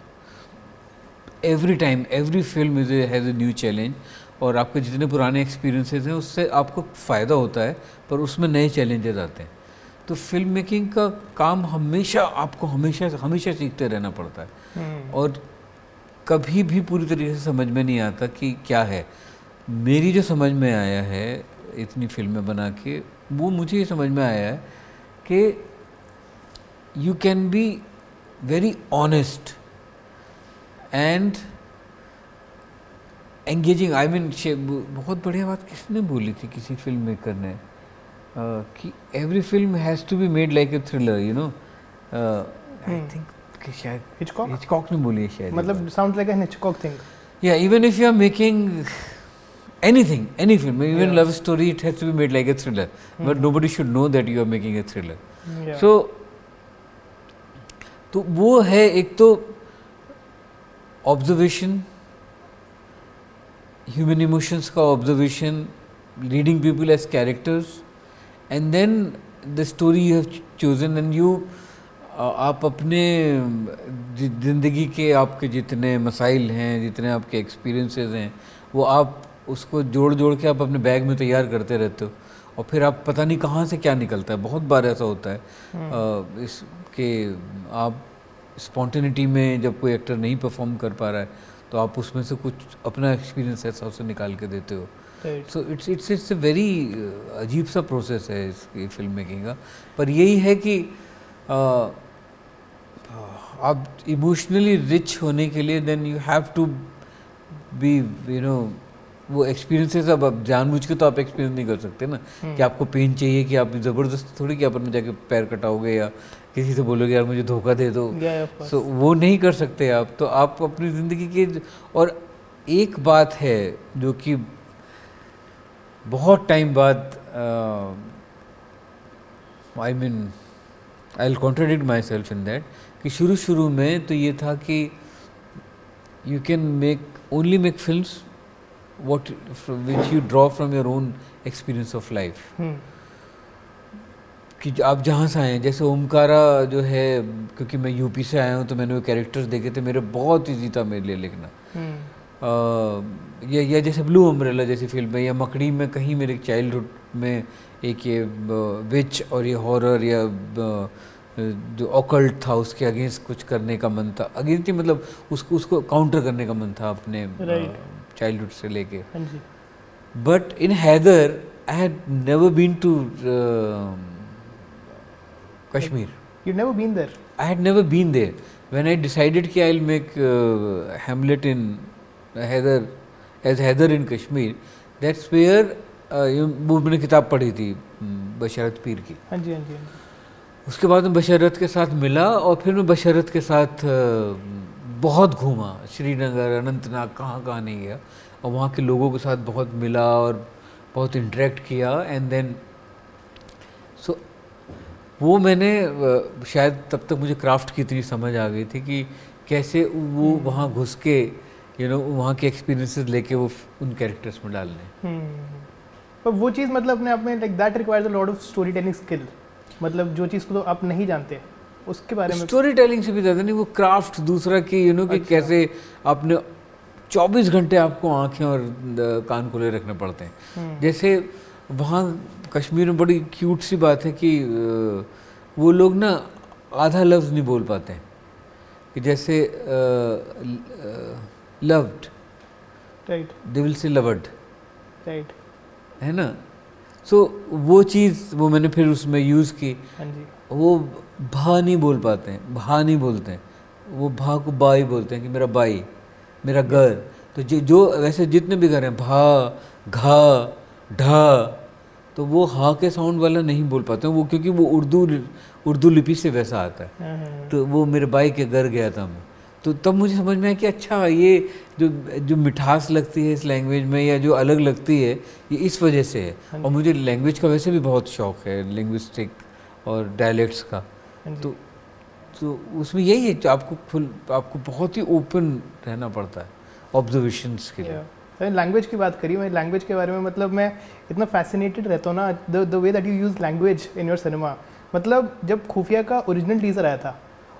Every time every film is has a new challenge और आपके जितने पुराने एक्सपीरियंसेस हैं उससे आपको फ़ायदा होता है पर उसमें नए चैलेंजेस आते हैं। तो फ़िल्म मेकिंग का काम हमेशा आपको हमेशा हमेशा सीखते रहना पड़ता है। और कभी भी पूरी तरीके से समझ में नहीं आता कि क्या है। मेरी जो समझ में आया है इतनी फ़िल्में बना के वो मुझे ये समझ में आया है कि you can be very honest and engaging I mean बहुत बढ़िया बात किसने बोली थी किसी फ़िल्म मेकर ने? uh, कि every film has to be made like a thriller you know I think एक तो ऑब्जर्वेशन ह्यूमन इमोशंस का observation reading people as characters and then the story you have chosen and you आप अपने ज़िंदगी के आपके जितने मसाइल हैं जितने आपके एक्सपीरियंसेस हैं वो आप उसको जोड़ जोड़ के आप अपने बैग में तैयार करते रहते हो। और फिर आप पता नहीं कहाँ से क्या निकलता है। बहुत बार ऐसा होता है। अ, इस कि आप स्पॉन्टेनिटी में जब कोई एक्टर नहीं परफॉर्म कर पा रहा है तो आप उसमें से कुछ अपना एक्सपीरियंस ऐसा उसे निकाल के देते हो। So it's it's it's a very अजीब सा प्रोसेस है इसकी फ़िल्म मेकिंग का। पर यही है कि अ, आप इमोशनली रिच होने के लिए then you have to be you know वो एक्सपीरियंसेस अब आप जानबूझ के तो आप एक्सपीरियंस नहीं कर सकते ना। कि आपको पेन चाहिए कि आप ज़बरदस्त थोड़ी कि आप अपने जाके पैर कटाओगे या किसी से बोलोगे यार मुझे धोखा दे दो. सो वो नहीं कर सकते आप तो आप अपनी ज़िंदगी के और एक बात है जो कि बहुत टाइम बाद I mean I will contradict myself in that कि शुरू शुरू में तो ये था कि you can make only make film which you draw from your own experience of life Hmm. कि आप जहाँ से आए हैं जैसे ओमकारा जो है क्योंकि मैं यूपी से आया हूँ तो मैंने वो कैरेक्टर्स देखे थे मेरे बहुत ईजी था मेरे लिए लिखना Hmm. या या जैसे ब्लू अम्ब्रेला जैसी फ़िल्म है या मकड़ी में कहीं मेरे चाइल्डहुड में एक ये विच और ये हॉरर या जो ऑकल्ट था उसके अगेंस्ट कुछ करने का मन था अगेंस्ट ही मतलब उसको उसको काउंटर करने का मन था अपने. चाइल्डहुड से लेके हाँ जी But in Hyder, I been um Kashmir. You've never been there. I had never been there. When I decided कि I'll make uh, Hamlet in Hyder, as Hyder in Kashmir, that's where uh, वो मैंने किताब पढ़ी थी um, Basharat पीर की हाँ जी हाँ जी हाँ उसके बाद मैं बशरत के साथ मिला और फिर मैं बशरत के साथ अ, बहुत घूमा श्रीनगर अनंतनाग कहाँ कहाँ नहीं गया और वहाँ के लोगों के साथ बहुत मिला और बहुत इंटरेक्ट किया एंड देन वो मैंने शायद तब तक मुझे क्राफ्ट की इतनी समझ आ गई थी कि कैसे वो वहाँ घुस के यू नो वहाँ के एक्सपीरियंसेस लेके वो उन कैरेक्टर्स में डालने हम्म। पर वो चीज़ मतलब अपने आप में like that requires a lot of story telling skill मतलब जो चीज़ को तो आप नहीं जानते उसके बारे में स्टोरी टेलिंग से भी ज़्यादा नहीं वो क्राफ्ट दूसरा कि यू नो कि अच्छा। कैसे आपने 24 घंटे आपको आँखें और कान खुले रखने पड़ते हैं। हम्म, जैसे वहाँ कश्मीर में बड़ी क्यूट सी बात है कि वो लोग ना आधा लफ्ज़ नहीं बोल पाते हैं कि जैसे loved right they will say lovered right है ना? सो so, वो चीज़ वो मैंने फिर उसमें यूज़ की। हाँ जी। वो भा नहीं बोल पाते हैं भा नहीं बोलते। हैं वो भा को बा ही बोलते हैं कि मेरा बाई मेरा घर। तो जो जो वैसे जितने भी घर हैं भा घा ढा तो वो हा के साउंड वाला नहीं बोल पाते वो क्योंकि वो उर्दू उर्दू लिपि से वैसा आता है। हाँ, हाँ, तो वो मेरे भाई के घर गया था मैं। तो तब मुझे समझ में आया कि अच्छा ये जो जो मिठास लगती है इस लैंग्वेज में या जो अलग लगती है ये इस वजह से है। और मुझे लैंग्वेज का वैसे भी बहुत शौक है लिंग्विस्टिक और डायलेक्ट्स का। हाँ तो तो उसमें यही है आपको फुल आपको बहुत ही ओपन रहना पड़ता है ऑब्जर्वेशंस के लिए। लैंग्वेज की बात करी मैं लैंग्वेज के बारे में मतलब मैं इतना फैसिनेटेड रहता हूँ ना the way that you use language in your cinema मतलब जब खुफिया का ओरिजिनल टीजर आया था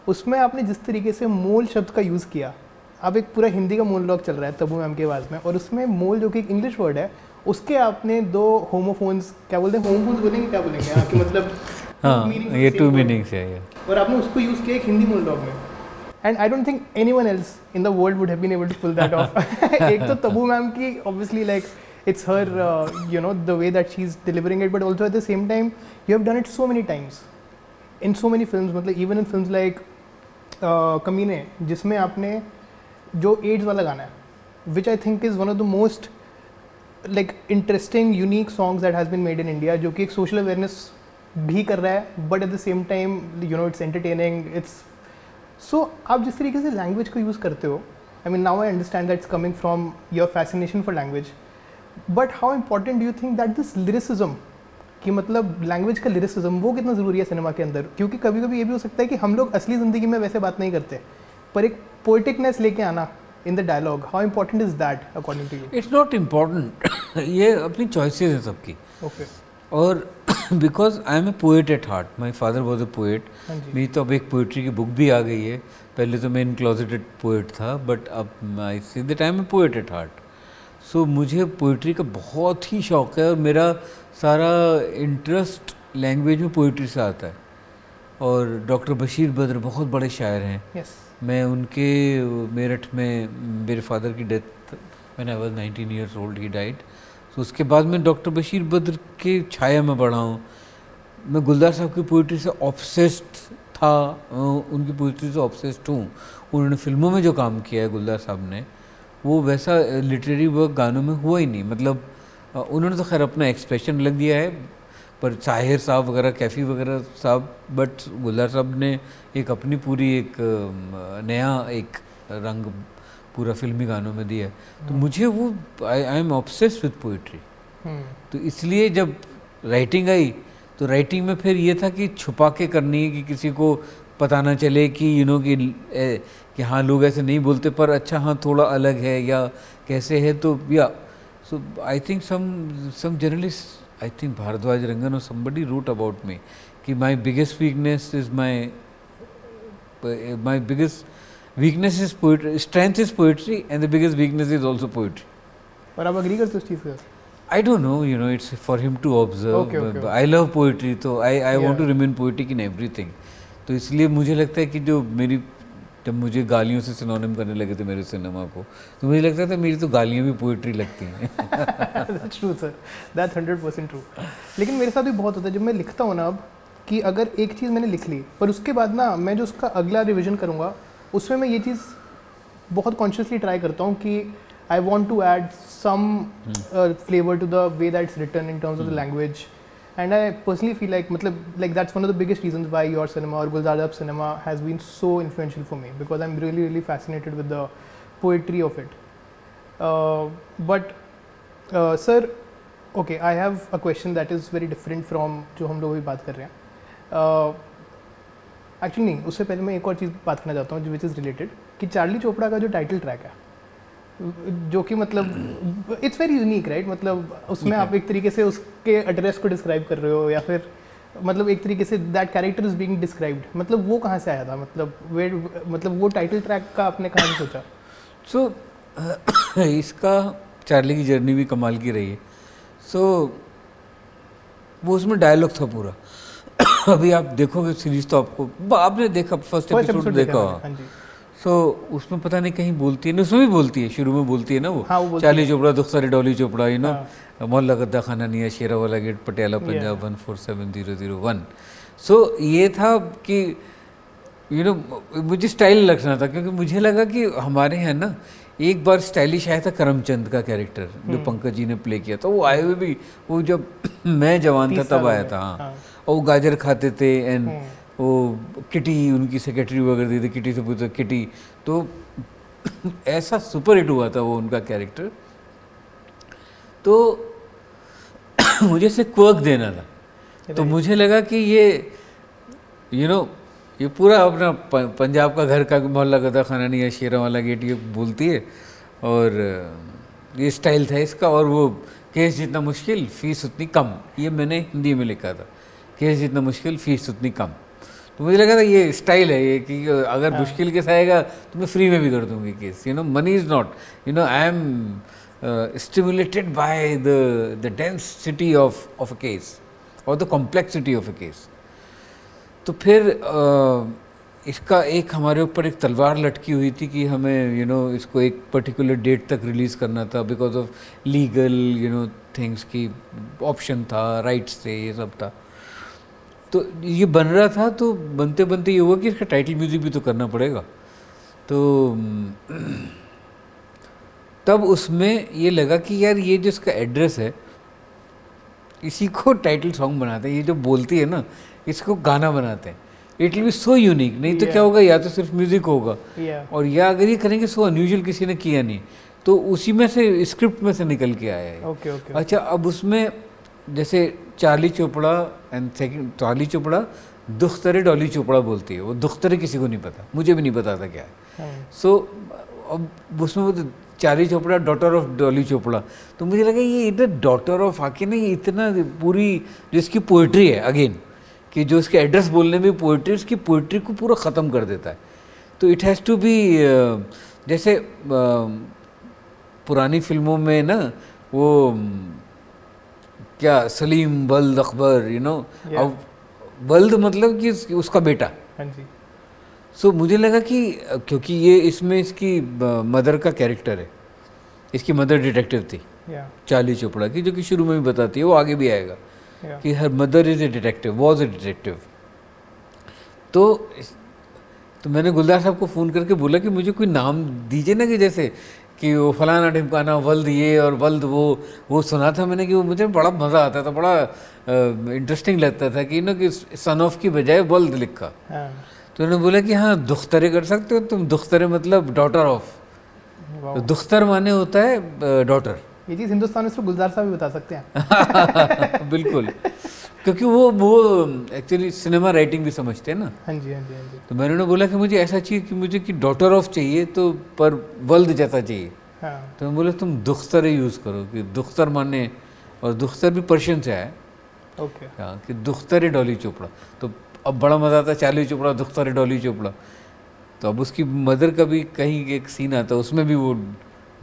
उसमें आपने जिस तरीके से मोल शब्द का यूज़ किया अब एक पूरा हिंदी का मोनोलॉग चल रहा है तबू मैम की आवाज़ में और उसमें मोल जो कि एक इंग्लिश वर्ड है उसके आपने दो होमोफोन्स क्या बोलते हैं होमोफोन्स बोलेंगे क्या बोलेंगे हाँ कि मतलब हाँ ये टू मीनिंग्स है ये। और आपने उसको यूज़ किया एक हिंदी मोनोलॉग में। And I don't think anyone else in the world would have been able to pull that off एक तो तबू मैम की obviously like it's her you know the way that she is delivering it but also at the same time you have done it so many times in so many film मतलब even in film like Kaminey जिसमें आपने जो AIDS वाला गाना है which I think is one of the most like interesting unique songs that has been made in India जो कि एक सोशल अवेयरनेस भी कर रहा है but at the same time you know it's entertaining it's so आप जिस तरीके से लैंग्वेज को यूज़ करते हो I mean now I understand that's coming from your fascination for language but how important do you think that this lyricism कि मतलब language का लिरिसिज्म वो कितना ज़रूरी है सिनेमा के अंदर? क्योंकि कभी कभी ये भी हो सकता है कि हम लोग असली ज़िंदगी में वैसे बात नहीं करते पर एक पोइटिकनेस लेके आना in the dialogue how important is that according to you it's not important ये अपनी चॉइसेस हैं सबकी। Okay okay. और because I am a poet at heart my father was a poet मेरी तो अब एक पोइट्री की बुक भी आ गई है। पहले तो मैं इन क्लोजेटेड पोएट था बट अब I see the time a poet at heart so मुझे पोइट्री का बहुत ही शौक है और मेरा सारा इंटरेस्ट लैंग्वेज में पोइट्री से आता है। और डॉक्टर बशीर बद्र बहुत बड़े शायर हैं। यस मैं उनके मेरठ में मेरे फादर की डेथ मैंने I was nineteen years old he died तो उसके बाद मैं डॉक्टर बशीर बद्र के छाया में बढ़ा हूँ। मैं गुलदार साहब की पोइट्री से ऑब्सेस्ड था उनकी पोइट्री से ऑब्सेस्ड हूँ। उन्होंने फ़िल्मों में जो काम किया है गुलदार साहब ने, वो वैसा लिटरेरी वर्क गानों में हुआ ही नहीं। मतलब उन्होंने तो खैर अपना एक्सप्रेशन लग दिया है, पर साहिर साहब वगैरह, कैफ़ी वगैरह साहब बट गुलदार साहब ने एक अपनी पूरी एक नया एक रंग पूरा फिल्मी गानों में दिया तो मुझे वो I I am obsessed with poetry तो इसलिए जब राइटिंग आई तो राइटिंग में फिर ये था कि छुपा के करनी है कि किसी को पता ना चले कि यू नो कि ए, कि हाँ लोग ऐसे नहीं बोलते पर अच्छा हाँ थोड़ा अलग है या कैसे है तो या so I think some some journalist I think Baradwaj Rangan और somebody रूट अबाउट me कि my biggest weakness is my my biggest weakness is poetry strength is poetry and the biggest weakness is also poetry और आप agree करते हो उस चीज़ से I don't know, you know, it's for him to observe. Okay, okay, but I love poetry, तो I I want to Yeah. remain poetic in everything. तो इसलिए मुझे लगता है कि जो मेरी जब मुझे गालियों से सिनोनिम करने लगे थे मेरे सिनेमा को तो मुझे लगता था मेरी तो गालियाँ भी पोइट्री लगती हैं true sir that's hundred percent true लेकिन मेरे साथ भी बहुत होता है जब मैं लिखता हूँ ना अब कि अगर एक चीज़ मैंने लिख ली पर उसके बाद ना मैं जो उसका अगला रिविजन करूँगा उसमें मैं ये चीज़ बहुत कॉन्शियसली ट्राई करता हूँ कि I want to add some flavour to the way that's return in terms of the language and I personally feel like मतलब like that's one of the biggest reason why your cinema और Gulzar Sahab cinema has been so influential for me because I am really really fascinated with the poetry of it but sir okay I have a question that is very different from जो हम लोग अभी बात कर रहे हैं। Actually नहीं उससे पहले मैं एक और चीज़ बात करना चाहता हूँ विच इज़ रिलेटेड कि चार्ली चोपड़ा का जो टाइटल ट्रैक है जो कि मतलब इट्स वेरी यूनिक राइट मतलब उसमें आप एक तरीके से उसके एड्रेस को डिस्क्राइब कर रहे हो या फिर मतलब एक तरीके से that character is being described मतलब वो कहाँ से आया था? मतलब वे मतलब वो टाइटल ट्रैक का आपने कहाँ से सोचा? सो so, [COUGHS] इसका चार्ली की जर्नी भी कमाल की रही है। सो so, वो उसमें डायलॉग था पूरा। [LAUGHS] अभी आप देखोगे सीरीज़ तो आपको आपने देखा फ़र्स्ट एपिसोड देखा होगा। हाँ सो उसमें पता नहीं कहीं बोलती है नहीं उसमें भी बोलती है शुरू में बोलती है ना वो। हाँ, वो चार्ली चोपड़ा दुख सारी डॉली चोपड़ा यू नो हाँ। मोहल्ला गद्दा खाना है Shera Wala gate Patiala Punjab one four seven zero zero one. So ये था कि यू नो मुझे स्टाइल रखना था क्योंकि मुझे लगा कि हमारे यहाँ ना एक बार स्टाइलिश आया था करमचंद का कैरेक्टर जो पंकज जी ने प्ले किया था। वो आए हुए भी वो जब [CLEARS THROAT] मैं जवान था तब आया था हाँ। हाँ। और वो गाजर खाते थे एंड हम्म। वो किटी उनकी सेक्रेटरी वगैरह दी थी किटी से पूछते किटी। तो ऐसा सुपर हिट हुआ था वो उनका कैरेक्टर तो मुझे से क्वर्क देना था। तो मुझे लगा कि ये यू नो ये पूरा अपना पंजाब का घर का मोहल्ला गदा खाना नहीं है शेरा वाला गेट ये बोलती है। और ये स्टाइल था इसका और वो केस जितना मुश्किल फ़ीस उतनी कम ये मैंने हिंदी में लिखा था। केस जितना मुश्किल फ़ीस उतनी कम। तो मुझे लगा था ये स्टाइल है ये कि अगर मुश्किल केस आएगा तो मैं फ्री में भी कर दूँगी case. You know money is not you know I am stimulated by the the density of of a case और the complexity of a case तो फिर अ, इसका एक हमारे ऊपर एक तलवार लटकी हुई थी कि हमें यू you नो know, इसको एक पर्टिकुलर डेट तक रिलीज़ करना था because of legal you know things की ऑप्शन था राइट्स थे ये सब था। तो ये बन रहा था तो बनते बनते ये हुआ कि इसका टाइटल म्यूज़िक भी तो करना पड़ेगा। तो तब उसमें ये लगा कि यार ये जो इसका एड्रेस है इसी को टाइटल सॉन्ग बनाते हैं। ये जो बोलती है ना इसको गाना बनाते हैं। It will be so unique नहीं तो Yeah. क्या होगा या तो सिर्फ़ म्यूज़िक होगा। या और या अगर ये करेंगे सो अनयूजुअल किसी ने किया नहीं। तो उसी में से स्क्रिप्ट में से निकल के आया है ओके ओके अच्छा अब उसमें जैसे Charlie Chopra and second Charlie Chopra दुख्तरे Dolly Chopra बोलती है। वो दुख्तरे किसी को नहीं पता। मुझे भी नहीं पता था क्या। है। सो अब उसमें वो तो Charlie Chopra daughter of Dolly Chopra. तो मुझे लगा ये इधर डॉटर ऑफ़ आके ना ये इतना पूरी जो इसकी पोइट्री है अगेन कि जो इसके एड्रेस बोलने में पोइट्री उसकी पोइट्री को पूरा ख़त्म कर देता है। तो इट हैज़ टू बी जैसे पुरानी फ़िल्मों में ना वो क्या सलीम बल्द अकबर यू नो अब बल्द मतलब कि उसका बेटा। हाँ जी। सो मुझे लगा कि क्योंकि ये इसमें इसकी मदर का कैरेक्टर है। इसकी मदर डिटेक्टिव थी। या चार्ली चोपड़ा की जो कि शुरू में भी बताती है वो आगे भी आएगा। या कि her mother is a detective was a detective तो तो मैंने गुलदार साहब को फ़ोन करके बोला कि मुझे कोई नाम दीजिए ना कि जैसे कि वो फलाना ढिमकाना वल्द ये और वल्द वो वो सुना था मैंने कि वो मुझे बड़ा मज़ा आता था बड़ा इंटरेस्टिंग लगता था कि ना कि सन ऑफ़ की बजाय वल्द लिखा। हाँ। तो उन्होंने बोला कि हाँ दुख्तरे कर सकते हो तुम दुख्तरे मतलब डॉटर ऑफ़ तो दुख्तर माने होता है डॉटर ये चीज़ हिंदुस्तान में गुलजार साहब ही बता सकते हैं। [LAUGHS] बिल्कुल। क्योंकि वो वो एक्चुअली सिनेमा राइटिंग भी समझते हैं ना। हाँ जी हाँ जी हाँ जी। तो मैंने उन्हें बोला कि मुझे ऐसा चाहिए कि मुझे कि डॉटर ऑफ़ चाहिए तो पर वल्द जैसा चाहिए। हाँ। तो मैं बोला तुम दुख्तर ही यूज़ करो कि दुख्तर माने और दुख्तर भी पर्शियन से आया। ओके हाँ कि दुख्तर डॉली चोपड़ा तो अब बड़ा मज़ा आता है चार्ली चोपड़ा दुख्तर डॉली चोपड़ा तो अब उसकी मदर का भी कहीं एक सीन आता है उसमें भी वो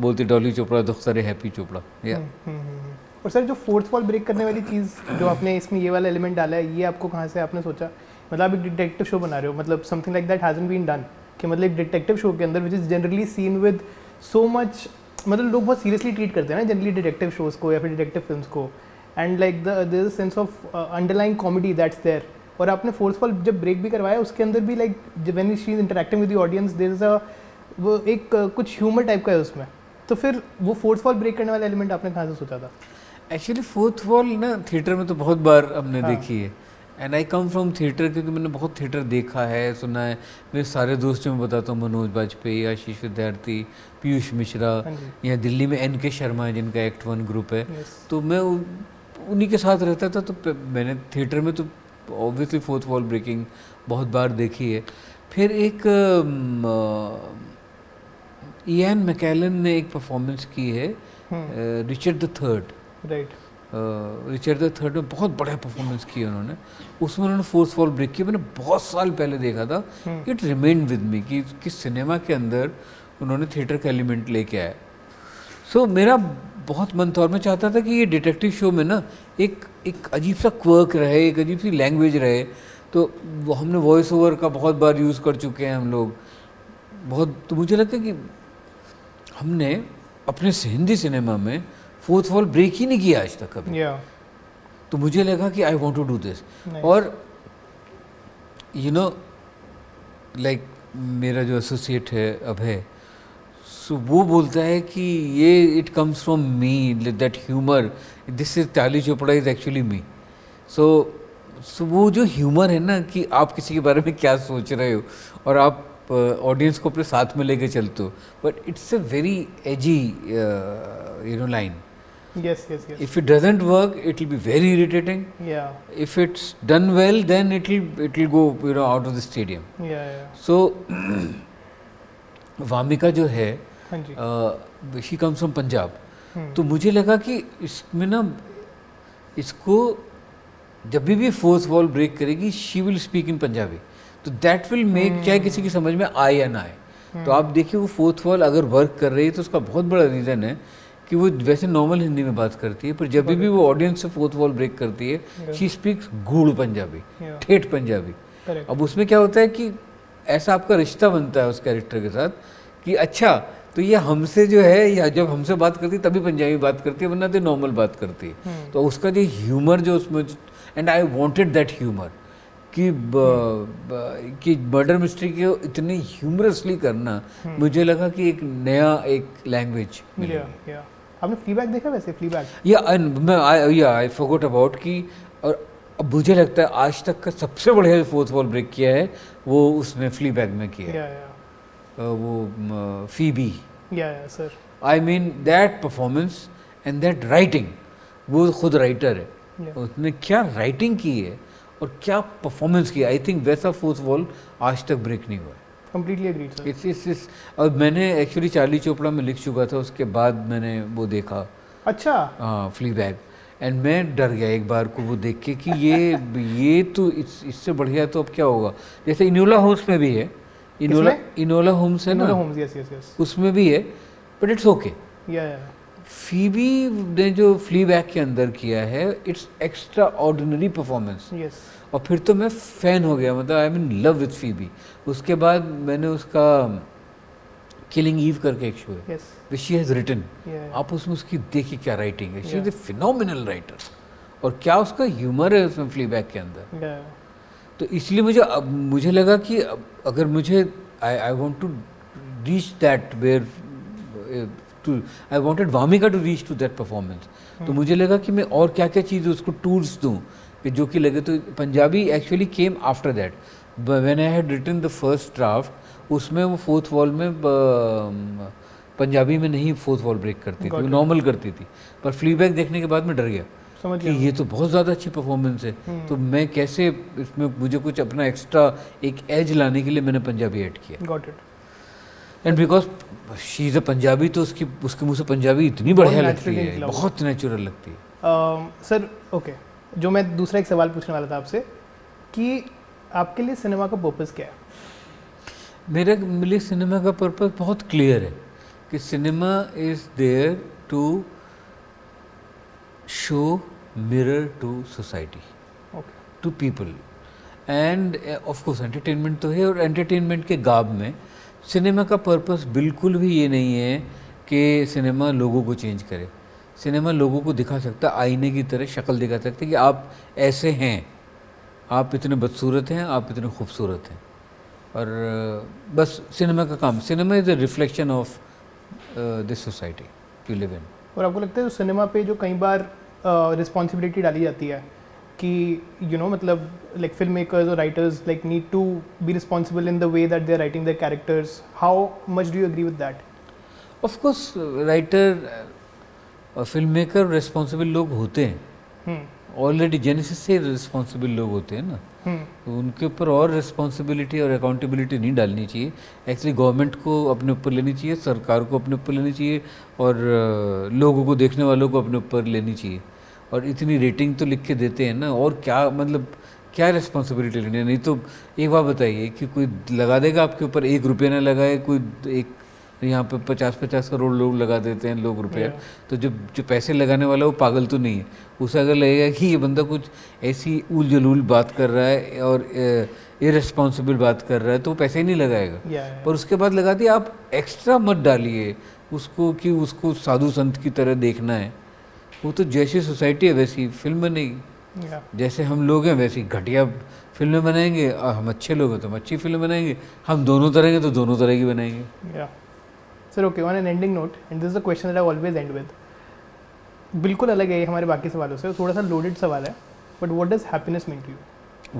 बोलती डॉली चोपड़ा दुख्तर हैप्पी चोपड़ा या हम्म, हम्म, हम्म। और सर जो फोर्थ वॉल ब्रेक करने वाली चीज़ जो आपने इसमें ये वाला एलिमेंट डाला है ये आपको कहाँ से आपने सोचा? मतलब आप एक डिटेक्टिव शो बना रहे हो मतलब something like that hasn't been done कि मतलब एक डिटेक्टिव शो के अंदर which is generally seen with so much मतलब लोग बहुत सीरियसली ट्रीट करते हैं ना जनरली डिटेक्टिव शोज़ को या फिर डिटेक्टिव फ़िल्म को and like the sense of underlying comedy that's there और आपने फोर्थ वॉल जब ब्रेक भी करवाया उसके अंदर भी like when she is interacting with audience there is a वो एक uh, कुछ ह्यूमर टाइप का है उसमें। तो फिर वो फोर्थ वॉल ब्रेक करने वाला एलिमेंट आपने कहाँ से सोचा था? एक्चुअली फोर्थ वॉल ना थिएटर में तो बहुत बार हमने हाँ। देखी है। And I come from theatre क्योंकि मैंने बहुत थिएटर देखा है सुना है। मेरे सारे दोस्तों में बताता हूँ मनोज वाजपेयी आशीष विद्यार्थी पीयूष मिश्रा हाँ यहाँ दिल्ली में एन के शर्मा है जिनका एक्ट वन ग्रुप है। तो मैं उन्हीं के साथ रहता था तो मैंने थिएटर में तो ऑब्वियसली फोर्थ वॉल ब्रेकिंग बहुत बार देखी है। फिर एक ईएन मैकेलन ने एक परफॉर्मेंस की है Richard the third right Richard the third में बहुत बढ़िया परफॉर्मेंस की है उन्होंने। उसमें उन्होंने फोर्थ वॉल ब्रेक किया। मैंने बहुत साल पहले देखा था। इट रिमेन विद मी कि कि सिनेमा के अंदर उन्होंने थिएटर का एलिमेंट लेके आया। सो so, मेरा बहुत मन था और मैं चाहता था कि ये डिटेक्टिव शो में ना एक एक अजीब सा क्वर्क रहे एक अजीब सी लैंग्वेज रहे। तो वो हमने वॉइस ओवर का बहुत बार यूज़ कर चुके हैं हम लोग। बहुत तो मुझे लगता है कि हमने अपने हिंदी सिनेमा में फोर्थ वॉल ब्रेक ही नहीं किया आज तक कभी। तो मुझे लगा कि I want to do this और यू नो लाइक मेरा जो एसोसिएट है अभय सो वो बोलता है कि ये it comes from me that humour this is Charlie Chopra is actually me so so वो जो ह्यूमर है ना कि आप किसी के बारे में क्या सोच रहे हो और आप ऑडियंस को अपने साथ में लेके चलते हो but it's a very edgy you know line yes yes yes if it doesn't work it will be very irritating. या if it's done well then it will it will go you know out of the stadium. या या so [CLEARS THROAT] Wamiqa जो है हाँ she comes from Punjab तो मुझे लगा कि इसमें ना इसको जब भी भी फोर्थ वॉल ब्रेक करेगी she will speak in Punjabi तो दैट विल मेक चाहे किसी की समझ में आए या ना आए. तो आप देखिए वो फोर्थ वॉल अगर वर्क कर रही है तो उसका बहुत बड़ा रीज़न है कि वो वैसे नॉर्मल हिंदी में बात करती है पर जब भी भी वो ऑडियंस से फोर्थ वॉल ब्रेक करती है शी स्पीक्स गूढ़ पंजाबी ठेठ पंजाबी। अब उसमें क्या होता है कि ऐसा आपका रिश्ता बनता है उस कैरेक्टर के साथ कि अच्छा तो ये हमसे जो है या जब हमसे बात करती है तभी पंजाबी बात करती है वरना तो नॉर्मल बात करती है। हम्म। तो उसका जो ह्यूमर जो उसमें and I wanted that humour कि ब- ब- कि मर्डर मिस्ट्री को इतनी ह्यूमरसली करना मुझे लगा कि एक नया एक लैंग्वेज या आपने फ्लीबैग देखा वैसे फ्लीबैग या मैं आई या आई फॉरगॉट अबाउट कि और अब मुझे लगता है आज तक का सबसे बढ़िया फोर्थ वॉल ब्रेक किया है वो उसने फ्ली बैग में किया है। या या। वो फीबी या या sir. I mean that performance and that writing वो खुद राइटर है। Yeah. उसने क्या राइटिंग की है और क्या परफॉर्मेंस की आई थिंक वैसा फोर्थ वॉल आज तक ब्रेक नहीं हुआ completely agreed sir it's it's it's और मैंने एक्चुअली चार्ली चोपड़ा में लिख चुका था उसके बाद मैंने वो देखा। अच्छा। हाँ फ्ली बैग एंड मैं डर गया एक बार को वो देख के कि ये [LAUGHS] ये तो इस, इससे बढ़िया तो अब क्या होगा? जैसे इनोला होम्स में भी है। इनोला इनोला होम्स है ना? होम्स यस यस यस उसमें भी है बट इट्स ओके या या फीबी ने जो फ्ली बैग के अंदर किया है it's extraordinary performance yes और फिर तो मैं फ़ैन हो गया मतलब I am in love with Phoebe उसके बाद मैंने उसका किलिंग ईव करके एक शो है विच शी हैज़ रिटन आप उसमें उसकी देखिए क्या राइटिंग है. She is a phenomenal writer और क्या उसका ह्यूमर है उसमें फ्ली के अंदर? या तो इसलिए मुझे अब मुझे लगा कि अगर मुझे I I want to reach that where to I wanted Wamika to reach to that performance तो मुझे लगा कि मैं और क्या क्या चीज़ उसको टूल्स दूँ. कि जो कि लगे तो Punjabi actually came after that when I had written the first draft उसमें वो फोर्थ वॉल में पंजाबी में नहीं फोर्थ वॉल ब्रेक करती थी. नॉर्मल करती थी. पर फ्लीबैक देखने के बाद मैं डर गया समझ कि ये तो बहुत ज़्यादा अच्छी परफॉर्मेंस है। हम्म। तो मैं कैसे इसमें मुझे कुछ अपना एक्स्ट्रा एक एज लाने के लिए मैंने पंजाबी ऐड किया। Got it and because she is a Punjabi तो उसकी उसके मुँह से पंजाबी इतनी बढ़िया लगती है बहुत नेचुरल लगती है। सर ओके जो मैं दूसरा एक सवाल पूछने वाला था आपसे कि आपके लिए सिनेमा का पर्पज़ क्या है? मेरे लिए सिनेमा का पर्पज़ बहुत क्लियर है कि cinema is there to show mirror to society to people and of course entertainment तो है और एंटरटेनमेंट के गाब में सिनेमा का पर्पस बिल्कुल भी ये नहीं है कि सिनेमा लोगों को चेंज करे। सिनेमा लोगों को दिखा सकता है आईने की तरह शक्ल दिखा सकता है कि आप ऐसे हैं। आप इतने बदसूरत हैं आप इतने खूबसूरत हैं। और बस सिनेमा का काम cinema is a reflection of this society you live in और आपको लगता है जो सिनेमा पे जो कई बार रिस्पॉन्सिबिलिटी uh, डाली जाती है कि यू you नो know, मतलब लाइक फ़िल्म मेकर्स और writers like need to be responsible in the way that they are writing their characters how much do you agree with that of course writer और film maker responsible लोग होते हैं। Already genesis से responsible लोग होते हैं ना। तो उनके ऊपर और रिस्पॉन्सिबिलिटी और अकाउंटेबिलिटी नहीं डालनी चाहिए। एक्चुअली गवर्नमेंट को अपने ऊपर लेनी चाहिए सरकार को अपने ऊपर लेनी चाहिए और लोगों को देखने वालों को अपने ऊपर लेनी चाहिए। और इतनी रेटिंग तो लिख के देते हैं ना और क्या मतलब क्या रिस्पॉन्सिबिलिटी लेनी है? नहीं तो एक बात बताइए कि कोई लगा देगा आपके ऊपर? एक रुपये ना लगाए कोई एक यहाँ पे पचास पचास करोड़ लोग लगा देते हैं लोग रुपया। तो जो जो पैसे लगाने वाला वो पागल तो नहीं है। उसे अगर लगेगा कि ये बंदा कुछ ऐसी उल जलूल बात कर रहा है और इरेस्पॉन्सिबल बात कर रहा है तो वो पैसे ही नहीं लगाएगा। पर उसके बाद लगा दिया आप एक्स्ट्रा मत डालिए उसको कि उसको साधु संत की तरह देखना है। वो तो जैसी सोसाइटी है वैसी फ़िल्म बनेगी। जैसे हम लोग हैं वैसी घटिया फ़िल्में बनाएँगे और हम अच्छे लोग हैं तो हम अच्छी फ़िल्म बनाएँगे। हम दोनों तरह के तो दोनों तरह की बनाएँगे। Sir okay on an ending note and this is the question that I always end with बिल्कुल अलग है हमारे बाकी सवालों से थोड़ा सा लोडेड सवाल है but what does happiness mean to you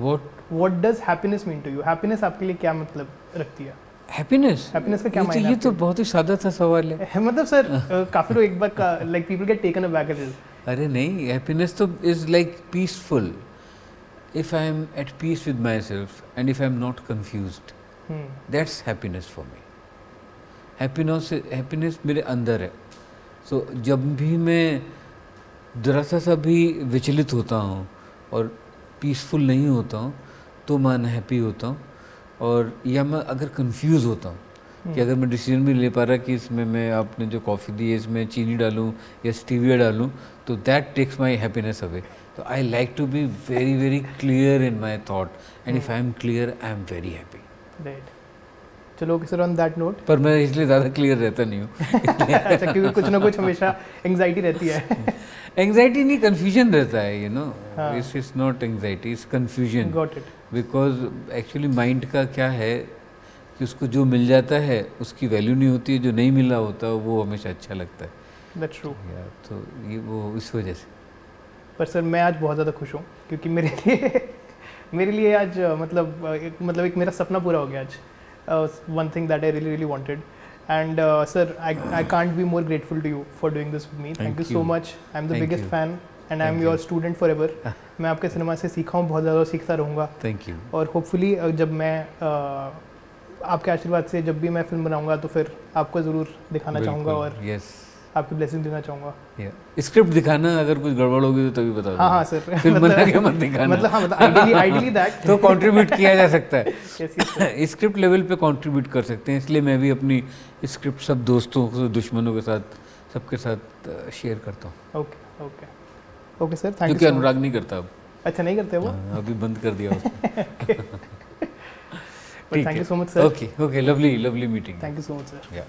what what does happiness mean to you happiness आपके लिए क्या मतलब रखती है? हैप्पीनेस Happiness का क्या ये तो मायने ये तो बहुत ही सादा सा सवाल है। [LAUGHS] मतलब सर [LAUGHS] काफ़ी लोग एक बार like people get taken aback at it अरे नहीं हैप्पीनेस तो is like peaceful if I am at peace with myself and if I am not confused that's happiness for me happiness happiness मेरे अंदर है। सो so, जब भी मैं ज़रा सा भी विचलित होता हूँ और पीसफुल नहीं होता हूँ तो मैं अनहैप्पी होता हूँ और या मैं अगर कंफ्यूज होता हूँ कि अगर मैं डिसीज़न भी ले पा रहा कि इसमें मैं आपने जो कॉफ़ी दी है इसमें चीनी डालूँ या स्टीविया डालूँ तो that takes my happiness away तो I like to be very very clear in my thought and if I am clear I am very happy right चलो सर ऑन दैट नोट पर मैं इसलिए ज़्यादा क्लियर रहता नहीं हूँ। [LAUGHS] अच्छा क्योंकि कुछ ना कुछ हमेशा एंग्जाइटी रहती है। एंग्जाइटी नहीं कन्फ्यूज़न रहता है यू नो। इस is not anxiety is confusion got it because actually mind का क्या है कि उसको जो मिल जाता है उसकी वैल्यू नहीं होती है जो नहीं मिला होता वो हमेशा अच्छा लगता है। दैट्स ट्रू या तो ये वो इस वजह से। पर सर मैं आज बहुत ज़्यादा खुश हूँ क्योंकि मेरे लिए मेरे लिए आज मतलब एक मतलब एक मेरा सपना पूरा हो गया आज। One thing that I really really wanted and sir I I can't be more grateful to you for doing this with me thank you Thank so you. Much I am the Thank biggest you. Fan and I am Thank your student forever मैं आपके cinema से सीखा हूँ बहुत ज़्यादा सीखता रहूँगा। Thank you और होपफुली जब मैं आपके आशीर्वाद से जब भी मैं फ़िल्म बनाऊँगा तो फिर आपको ज़रूर दिखाना चाहूँगा और यस आपकी ब्लेसिंग देना चाहूँगा। स्क्रिप्ट दिखाना अगर कुछ गड़बड़ होगी तो तभी बता हाँ हाँ सर फिर बना के मत दिखाना। मतलब हाँ मतलब आइडियली आइडियली दैट तो कंट्रीब्यूट किया जा सकता है। [LAUGHS] स्क्रिप्ट लेवल [LAUGHS] पे कंट्रीब्यूट कर सकते हैं इसलिए मैं भी अपनी स्क्रिप्ट सब दोस्तों दुश्मनों के साथ सबके साथ शेयर करता हूँ। Okay okay okay sir thank क्योंकि अनुराग नहीं करता अब। अच्छा नहीं करते वो? हाँ, अभी बंद कर दिया उसने। Thank you so much sir okay okay lovely lovely meeting thank you so much sir या